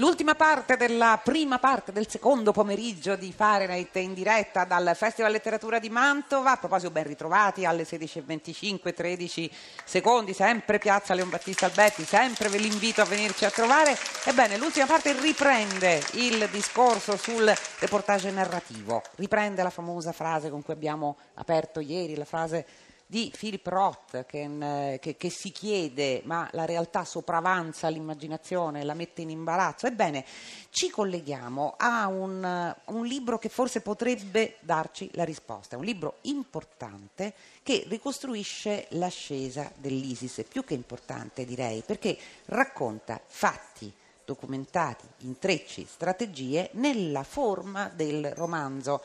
L'ultima parte della prima parte del secondo pomeriggio di Fahrenheit in diretta dal Festival Letteratura di Mantova. A proposito, ben ritrovati alle 16.25, 13 secondi, sempre Piazza Leon Battista Alberti, sempre ve l'invito a venirci a trovare. Ebbene, l'ultima parte riprende il discorso sul reportage narrativo, riprende la famosa frase con cui abbiamo aperto ieri, la frase di Philip Roth che, che, che, si chiede ma la realtà sopravanza l'immaginazione, la mette in imbarazzo. Ebbene, ci colleghiamo a un, un libro che forse potrebbe darci la risposta, è un libro importante che ricostruisce l'ascesa dell'ISIS, più che importante direi, perché racconta fatti documentati, intrecci, strategie nella forma del romanzo.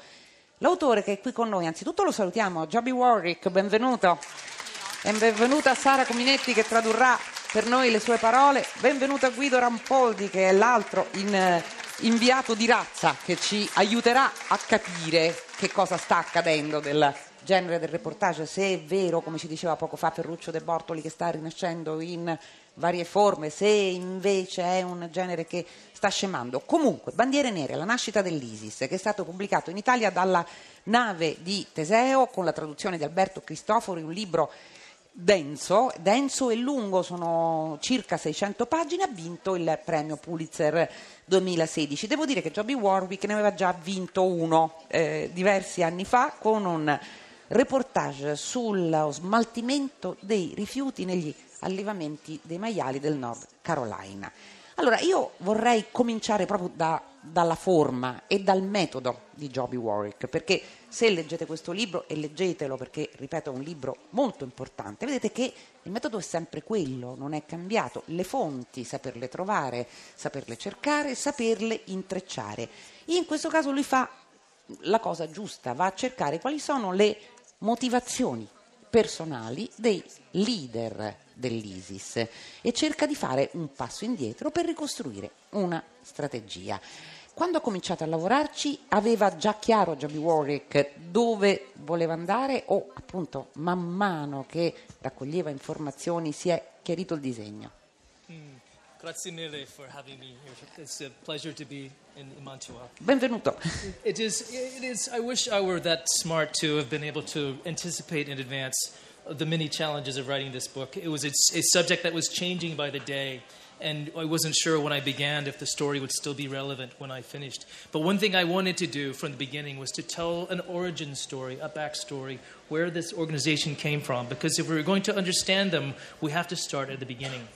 L'autore che è qui con noi, anzitutto lo salutiamo, Joby Warwick, benvenuto. E benvenuta Sara Cominetti che tradurrà per noi le sue parole. Benvenuto Guido Rampoldi che è l'altro in, eh, inviato di razza che ci aiuterà a capire che cosa sta accadendo del genere del reportage, se è vero, come ci diceva poco fa Ferruccio De Bortoli, che sta rinascendo in varie forme, se invece è un genere che sta scemando. Comunque, Bandiere Nere, la nascita dell'ISIS, che è stato pubblicato in Italia dalla nave di Teseo con la traduzione di Alberto Cristofori, un libro denso, denso e lungo, sono circa 600 pagine, ha vinto il premio Pulitzer 2016. Devo dire che Joby Warwick ne aveva già vinto uno eh, diversi anni fa con un reportage sullo smaltimento dei rifiuti negli allevamenti dei maiali del Nord Carolina. Allora, io vorrei cominciare proprio da, dalla forma e dal metodo di Joby Warwick, perché se leggete questo libro, e leggetelo perché, ripeto, è un libro molto importante, vedete che il metodo è sempre quello, non è cambiato. Le fonti, saperle trovare, saperle cercare, saperle intrecciare. In questo caso lui fa la cosa giusta, va a cercare quali sono le motivazioni personali dei leader dell'ISIS e cerca di fare un passo indietro per ricostruire una strategia. Quando ha cominciato a lavorarci aveva già chiaro Joby Warwick dove voleva andare o appunto man mano che raccoglieva informazioni si è chiarito il disegno? Mm. Grazie mille for having me here. It's a pleasure to be in Mantua. Benvenuto. It is, it is, I wish I were that smart to have been able to anticipate in advance the many challenges of writing this book. It was a, a subject that was changing by the day and I wasn't sure when I began if the story would still be relevant when I finished. But one thing I wanted to do from the beginning was to tell an origin story, a backstory, where this organization came from. Because if we were going to understand them, we have to start at the beginning.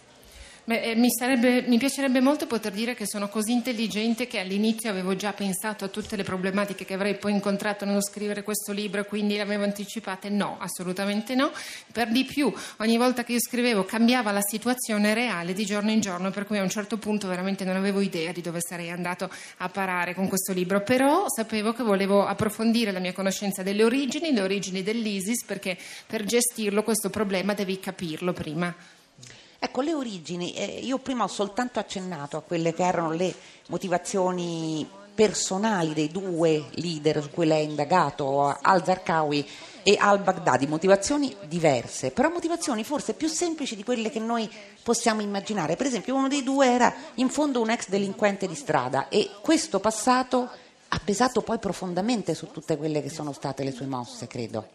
Beh, eh, mi, sarebbe, mi, piacerebbe molto poter dire che sono così intelligente che all'inizio avevo già pensato a tutte le problematiche che avrei poi incontrato nello scrivere questo libro, quindi le avevo anticipate. No, assolutamente no. Per di più, ogni volta che io scrivevo cambiava la situazione reale di giorno in giorno, per cui a un certo punto veramente non avevo idea di dove sarei andato a parare con questo libro. Però sapevo che volevo approfondire la mia conoscenza delle origini, le origini dell'ISIS, perché per gestirlo questo problema devi capirlo prima. Ecco, le origini, eh, io prima ho soltanto accennato a quelle che erano le motivazioni personali dei due leader su cui lei ha indagato, al-Zarqawi e al-Baghdadi, motivazioni diverse, però motivazioni forse più semplici di quelle che noi possiamo immaginare. Per esempio uno dei due era in fondo un ex delinquente di strada e questo passato ha pesato poi profondamente su tutte quelle che sono state le sue mosse, credo.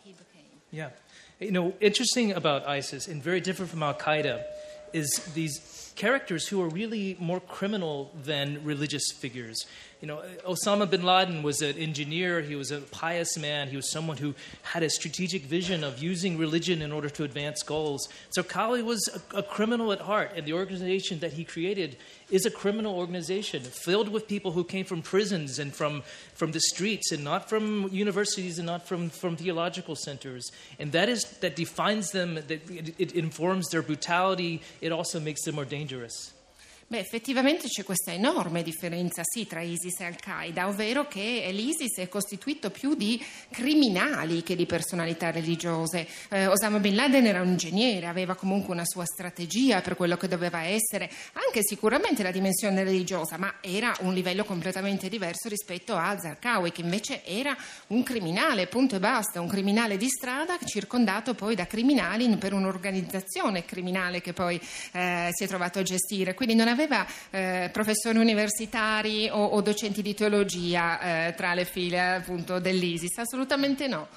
Yeah. You know, interesting about ISIS and very different from Al-Qaeda is these characters who are really more criminal than religious figures. You know, Osama bin Laden was an engineer, he was a pious man, he was someone who had a strategic vision of using religion in order to advance goals. So Kali was a, a criminal at heart, and the organization that he created is a criminal organization filled with people who came from prisons and from, from the streets and not from universities and not from, from theological centers. And that is that defines them, that it, it informs their brutality, it also makes them more dangerous dangerous. Beh, effettivamente c'è questa enorme differenza sì, tra ISIS e Al-Qaeda, ovvero che l'ISIS è costituito più di criminali che di personalità religiose. Eh, Osama Bin Laden era un ingegnere, aveva comunque una sua strategia per quello che doveva essere, anche sicuramente la dimensione religiosa, ma era un livello completamente diverso rispetto a Zarqawi, che invece era un criminale, punto e basta, un criminale di strada circondato poi da criminali per un'organizzazione criminale che poi eh, si è trovato a gestire. Quindi non aveva eh, professori universitari o, o, docenti di teologia eh, tra le file appunto dell'ISIS? Assolutamente no.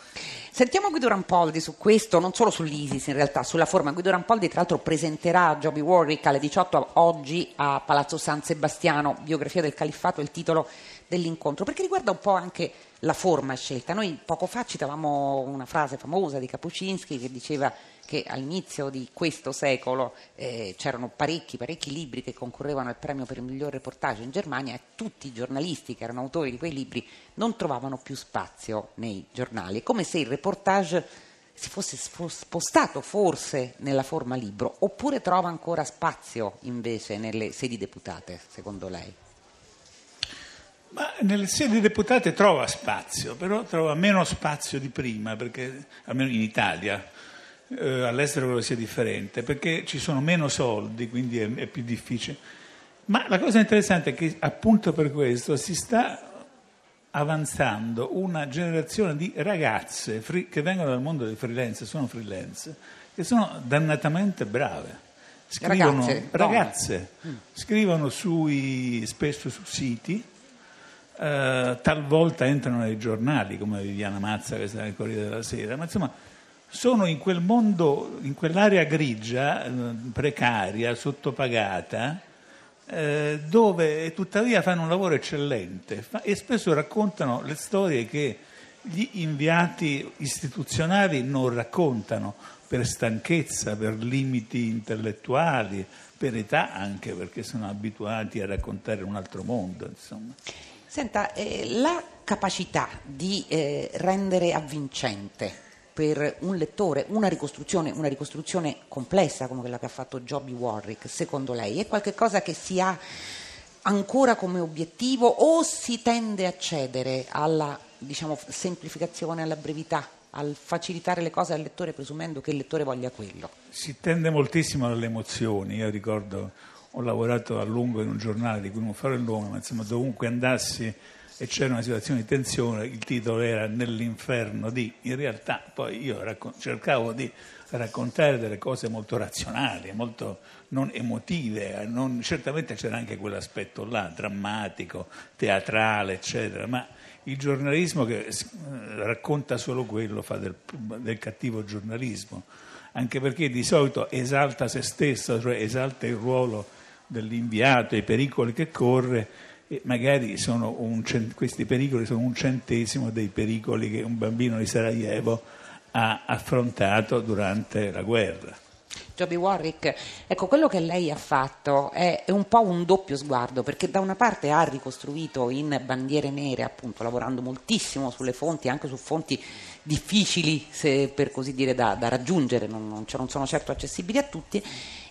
Sentiamo Guido Rampoldi su questo, non solo sull'ISIS in realtà, sulla forma. Guido Rampoldi tra l'altro presenterà Joby Warwick alle 18 oggi a Palazzo San Sebastiano, biografia del califfato, il titolo dell'incontro, perché riguarda un po' anche la forma scelta. Noi poco fa citavamo una frase famosa di Kapuczynski che diceva che all'inizio di questo secolo eh, c'erano parecchi, parecchi libri che concorrevano al premio per il miglior reportage in Germania e tutti i giornalisti che erano autori di quei libri non trovavano più spazio nei giornali. È come se il reportage si fosse spostato forse nella forma libro, oppure trova ancora spazio invece nelle sedi deputate, secondo lei? Ma nelle sedi deputate trova spazio, però trova meno spazio di prima, perché almeno in Italia eh, all'estero quello sia differente, perché ci sono meno soldi, quindi è, è più difficile. Ma la cosa interessante è che appunto per questo si sta avanzando una generazione di ragazze free, che vengono dal mondo del freelance, sono freelance, che sono dannatamente brave. Scrivono, ragazze, ragazze scrivono sui, spesso su siti, eh, talvolta entrano nei giornali come Viviana Mazza che sta nel Corriere della Sera, ma insomma sono in quel mondo, in quell'area grigia, eh, precaria, sottopagata, eh, dove tuttavia fanno un lavoro eccellente e spesso raccontano le storie che gli inviati istituzionali non raccontano per stanchezza, per limiti intellettuali, per età anche perché sono abituati a raccontare un altro mondo. Insomma. Senta, eh, la capacità di eh, rendere avvincente per un lettore una ricostruzione, una ricostruzione complessa come quella che ha fatto Joby Warwick, secondo lei, è qualcosa che si ha ancora come obiettivo o si tende a cedere alla diciamo, semplificazione, alla brevità, al facilitare le cose al lettore presumendo che il lettore voglia quello? Si tende moltissimo alle emozioni, io ricordo ho lavorato a lungo in un giornale di cui non farò il nome, ma insomma dovunque andassi e c'era una situazione di tensione, il titolo era Nell'inferno di, in realtà poi io raccon- cercavo di raccontare delle cose molto razionali, molto non emotive, non, certamente c'era anche quell'aspetto là, drammatico, teatrale, eccetera, ma il giornalismo che racconta solo quello fa del, del cattivo giornalismo, anche perché di solito esalta se stesso, cioè esalta il ruolo dell'inviato, i pericoli che corre magari un, questi pericoli sono un centesimo dei pericoli che un bambino di Sarajevo ha affrontato durante la guerra. Joby Warwick, ecco quello che lei ha fatto è, un po' un doppio sguardo perché da una parte ha ricostruito in bandiere nere appunto lavorando moltissimo sulle fonti anche su fonti difficili se, per così dire da, da raggiungere non, non, cioè non sono certo accessibili a tutti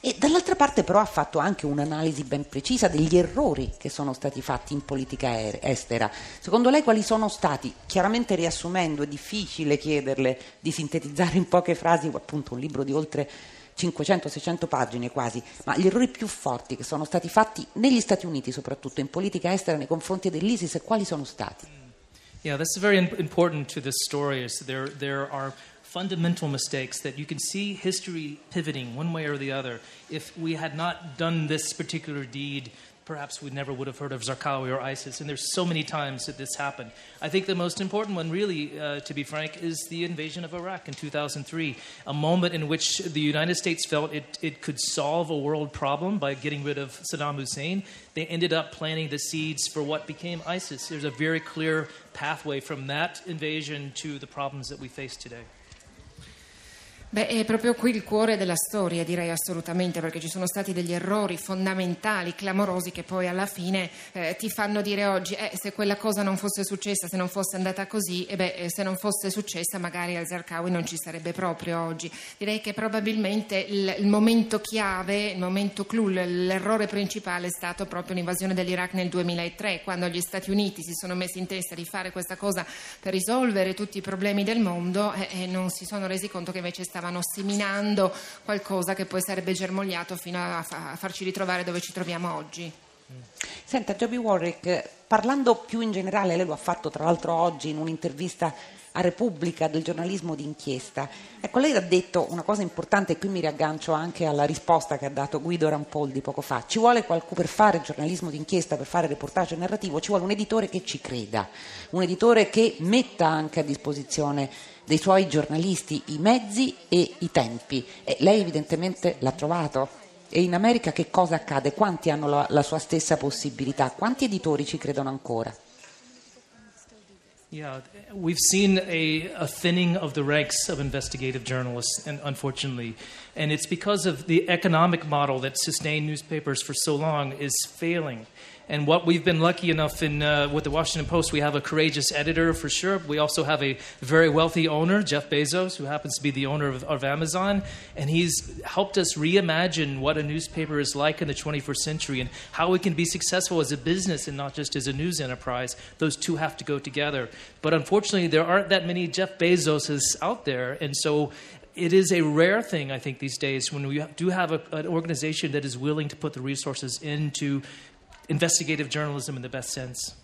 e dall'altra parte però ha fatto anche un'analisi ben precisa degli errori che sono stati fatti in politica estera. Secondo lei quali sono stati? Chiaramente riassumendo, è difficile chiederle di sintetizzare in poche frasi appunto un libro di oltre 500-600 pagine quasi, ma gli errori più forti che sono stati fatti negli Stati Uniti, soprattutto in politica estera nei confronti dell'ISIS, quali sono stati? Yeah, that's very important to this story. Is there there are fundamental mistakes that you can see history pivoting one way or the other. If we had not done this particular deed, perhaps we never would have heard of Zarqawi or ISIS. And there's so many times that this happened. I think the most important one, really, uh, to be frank, is the invasion of Iraq in 2003, a moment in which the United States felt it, it could solve a world problem by getting rid of Saddam Hussein. They ended up planting the seeds for what became ISIS. There's a very clear pathway from that invasion to the problems that we face today. Beh, è proprio qui il cuore della storia, direi assolutamente, perché ci sono stati degli errori fondamentali, clamorosi, che poi alla fine eh, ti fanno dire oggi, eh, se quella cosa non fosse successa, se non fosse andata così, e beh, eh, se non fosse successa magari al Zarqawi non ci sarebbe proprio oggi. Direi che probabilmente il, il momento chiave, il momento clou, l'errore principale è stato proprio l'invasione dell'Iraq nel 2003, quando gli Stati Uniti si sono messi in testa di fare questa cosa per risolvere tutti i problemi del mondo e eh, non si sono resi conto che invece stavano seminando qualcosa che poi sarebbe germogliato fino a, farci ritrovare dove ci troviamo oggi. Senta, Joby Warwick, parlando più in generale, lei lo ha fatto tra l'altro oggi in un'intervista a Repubblica del giornalismo d'inchiesta. Ecco, lei ha detto una cosa importante e qui mi riaggancio anche alla risposta che ha dato Guido Rampoldi poco fa. Ci vuole qualcuno per fare giornalismo d'inchiesta, per fare reportage narrativo, ci vuole un editore che ci creda, un editore che metta anche a disposizione dei suoi giornalisti i mezzi e i tempi. E lei evidentemente l'ha trovato. E in America che cosa accade? Quanti hanno la, la sua stessa possibilità? Quanti editori ci credono ancora? Yeah, we've seen a, a, thinning of the ranks of investigative journalists, and unfortunately, and it's because of newspapers for so long is failing. And what we've been lucky enough in uh, with the Washington Post, we have a courageous editor for sure. We also have a very wealthy owner, Jeff Bezos, who happens to be the owner of, of Amazon, and he's helped us reimagine what a newspaper is like in the 21st century and how we can be successful as a business and not just as a news enterprise. Those two have to go together. But unfortunately, there aren't that many Jeff Bezoses out there, and so it is a rare thing, I think, these days when we do have a, an organization that is willing to put the resources into investigative journalism in the best sense.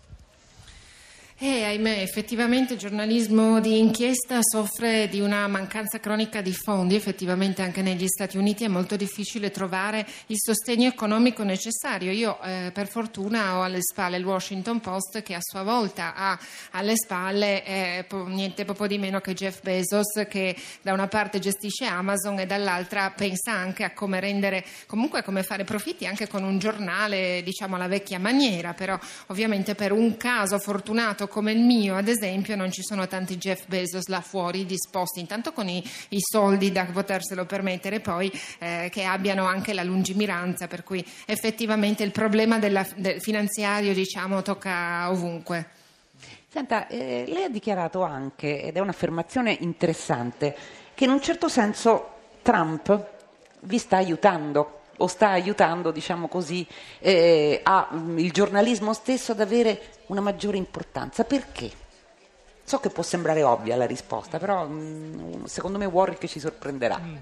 Eh, ahimè, effettivamente il giornalismo di inchiesta soffre di una mancanza cronica di fondi, effettivamente anche negli Stati Uniti è molto difficile trovare il sostegno economico necessario. Io eh, per fortuna ho alle spalle il Washington Post che a sua volta ha alle spalle eh, po- niente poco di meno che Jeff Bezos che da una parte gestisce Amazon e dall'altra pensa anche a come rendere, comunque come fare profitti anche con un giornale diciamo alla vecchia maniera, però ovviamente per un caso fortunato come il mio, ad esempio, non ci sono tanti Jeff Bezos là fuori disposti, intanto con i, i soldi da poterselo permettere, poi eh, che abbiano anche la lungimiranza, per cui effettivamente il problema della, del finanziario diciamo, tocca ovunque. Senta, eh, lei ha dichiarato anche, ed è un'affermazione interessante, che in un certo senso Trump vi sta aiutando o sta aiutando, diciamo così, eh, a, mm, il giornalismo stesso ad avere una maggiore importanza. Perché? So che può sembrare ovvia la risposta, però mh, mm, secondo me Warwick ci sorprenderà. Mm.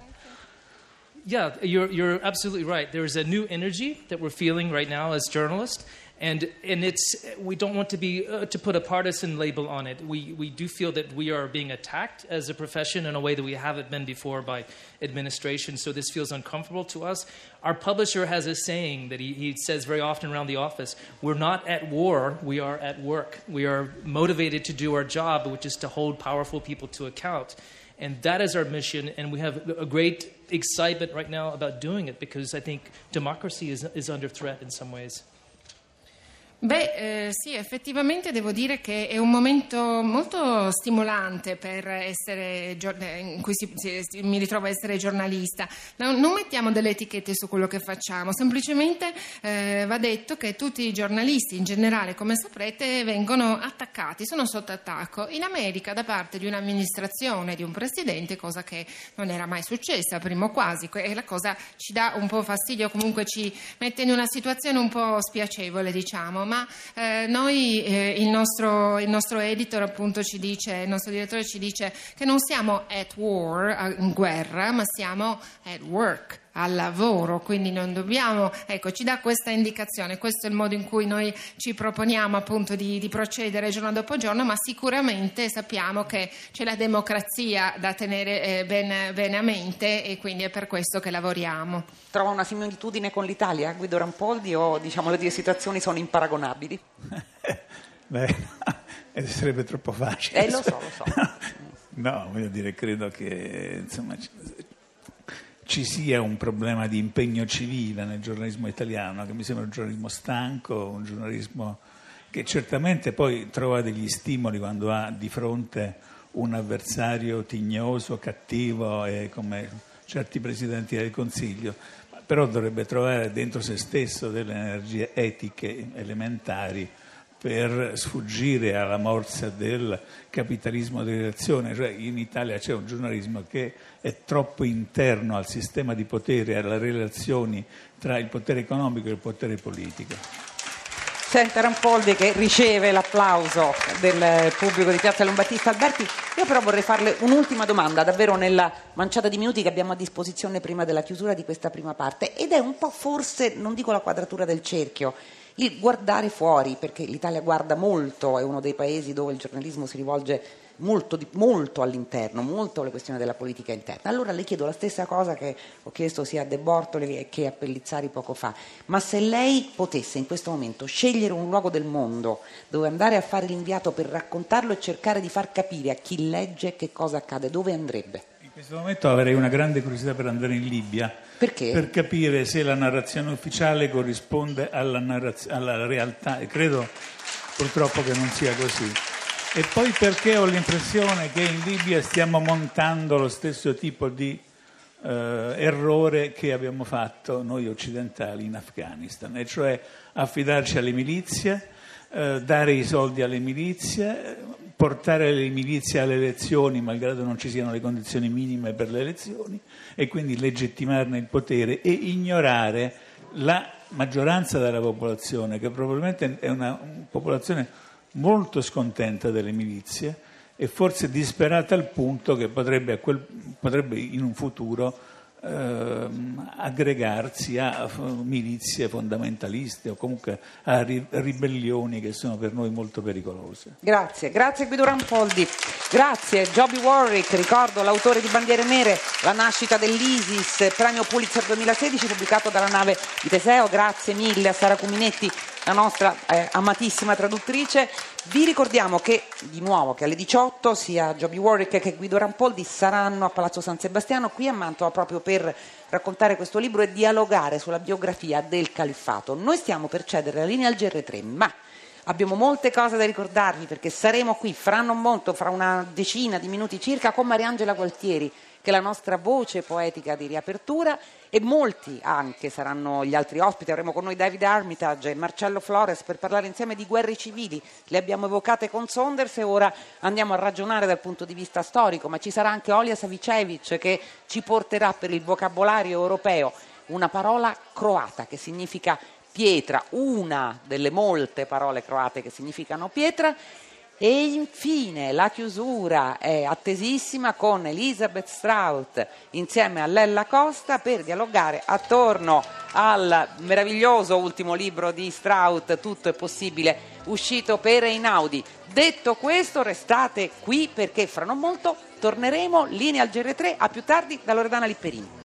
Yeah, you're, you're absolutely right. There's a new energy that we're feeling right now as journalists. And and it's we don't want to be uh, to put a partisan label on it. We we do feel that we are being attacked as a profession in a way that we haven't been before by administration. So this feels uncomfortable to us. Our publisher has a saying that he, he says very often around the office: "We're not at war. We are at work. We are motivated to do our job, which is to hold powerful people to account." And that is our mission, and we have a great excitement right now about doing it because I think democracy is, is under threat in some ways. Beh, eh, sì, effettivamente devo dire che è un momento molto stimolante per essere, eh, in cui si, si, mi ritrovo a essere giornalista. Non, non, mettiamo delle etichette su quello che facciamo, semplicemente eh, va detto che tutti i giornalisti in generale, come saprete, vengono attaccati, sono sotto attacco. In America da parte di un'amministrazione, di un presidente, cosa che non era mai successa, primo quasi, e la cosa ci dà un po' fastidio, comunque ci mette in una situazione un po' spiacevole, diciamo ma eh, noi, eh, il, nostro, il, nostro, editor appunto ci dice, il nostro direttore ci dice che non siamo at war, in guerra, ma siamo at work al lavoro, quindi non dobbiamo, ecco, ci dà questa indicazione, questo è il modo in cui noi ci proponiamo appunto di, di, procedere giorno dopo giorno, ma sicuramente sappiamo che c'è la democrazia da tenere eh, ben, bene a mente e quindi è per questo che lavoriamo. Trova una similitudine con l'Italia, Guido Rampoldi, o diciamo le due situazioni sono imparagonabili? Beh, sarebbe troppo facile. Eh, lo so, lo so. no, voglio dire, credo che insomma, ci sia un problema di impegno civile nel giornalismo italiano, che mi sembra un giornalismo stanco, un giornalismo che certamente poi trova degli stimoli quando ha di fronte un avversario tignoso, cattivo e come certi presidenti del Consiglio, però dovrebbe trovare dentro se stesso delle energie etiche elementari per sfuggire alla morsa del capitalismo di relazione. Cioè in Italia c'è un giornalismo che è troppo interno al sistema di potere alle relazioni tra il potere economico e il potere politico. Senta Rampoldi che riceve l'applauso del pubblico di Piazza Lombattista Alberti. Io però vorrei farle un'ultima domanda, davvero nella manciata di minuti che abbiamo a disposizione prima della chiusura di questa prima parte, ed è un po' forse, non dico la quadratura del cerchio, il guardare fuori, perché l'Italia guarda molto, è uno dei paesi dove il giornalismo si rivolge molto, di, molto, all'interno, molto alle questioni della politica interna. Allora le chiedo la stessa cosa che ho chiesto sia a De Bortoli che a Pellizzari poco fa, ma se lei potesse in questo momento scegliere un luogo del mondo dove andare a fare l'inviato per raccontarlo e cercare di far capire a chi legge che cosa accade, dove andrebbe? In questo momento avrei una grande curiosità per andare in Libia. Perché? Per capire se la narrazione ufficiale corrisponde alla, narraz- alla realtà e credo purtroppo che non sia così. E poi perché ho l'impressione che in Libia stiamo montando lo stesso tipo di eh, errore che abbiamo fatto noi occidentali in Afghanistan, e cioè affidarci alle milizie, eh, dare i soldi alle milizie, portare le milizie alle elezioni, malgrado non ci siano le condizioni minime per le elezioni, e quindi legittimarne il potere e ignorare la maggioranza della popolazione, che probabilmente è una popolazione molto scontenta delle milizie e forse disperata al punto che potrebbe, quel, potrebbe in un futuro eh, aggregarsi a milizie fondamentaliste o comunque a ri- ribellioni che sono per noi molto pericolose. Grazie, grazie Guido Rampoldi, grazie Joby Warwick, ricordo l'autore di Bandiere Nere, La nascita dell'ISIS, premio Pulitzer 2016 pubblicato dalla nave di Teseo, grazie mille a Sara Cuminetti la nostra eh, amatissima traduttrice. Vi ricordiamo che di nuovo che alle 18 sia Joby Warwick che Guido Rampoldi saranno a Palazzo San Sebastiano qui a Mantova proprio per raccontare questo libro e dialogare sulla biografia del califfato. Noi stiamo per cedere la linea al GR3, ma abbiamo molte cose da ricordarvi perché saremo qui fra non molto, fra una decina di minuti circa con Mariangela Gualtieri che è la nostra voce poetica di riapertura e molti anche saranno gli altri ospiti. Avremo con noi David Armitage e Marcello Flores per parlare insieme di guerre civili. Le abbiamo evocate con Saunders e ora andiamo a ragionare dal punto di vista storico, ma ci sarà anche Olia Savicevic che ci porterà per il vocabolario europeo una parola croata che significa pietra, una delle molte parole croate che significano pietra e infine la chiusura è attesissima con Elisabeth Strout insieme a Lella Costa per dialogare attorno al meraviglioso ultimo libro di Strout, Tutto è possibile, uscito per Einaudi. Detto questo, restate qui perché fra non molto torneremo linea al GR3 a più tardi da Loredana Lipperini.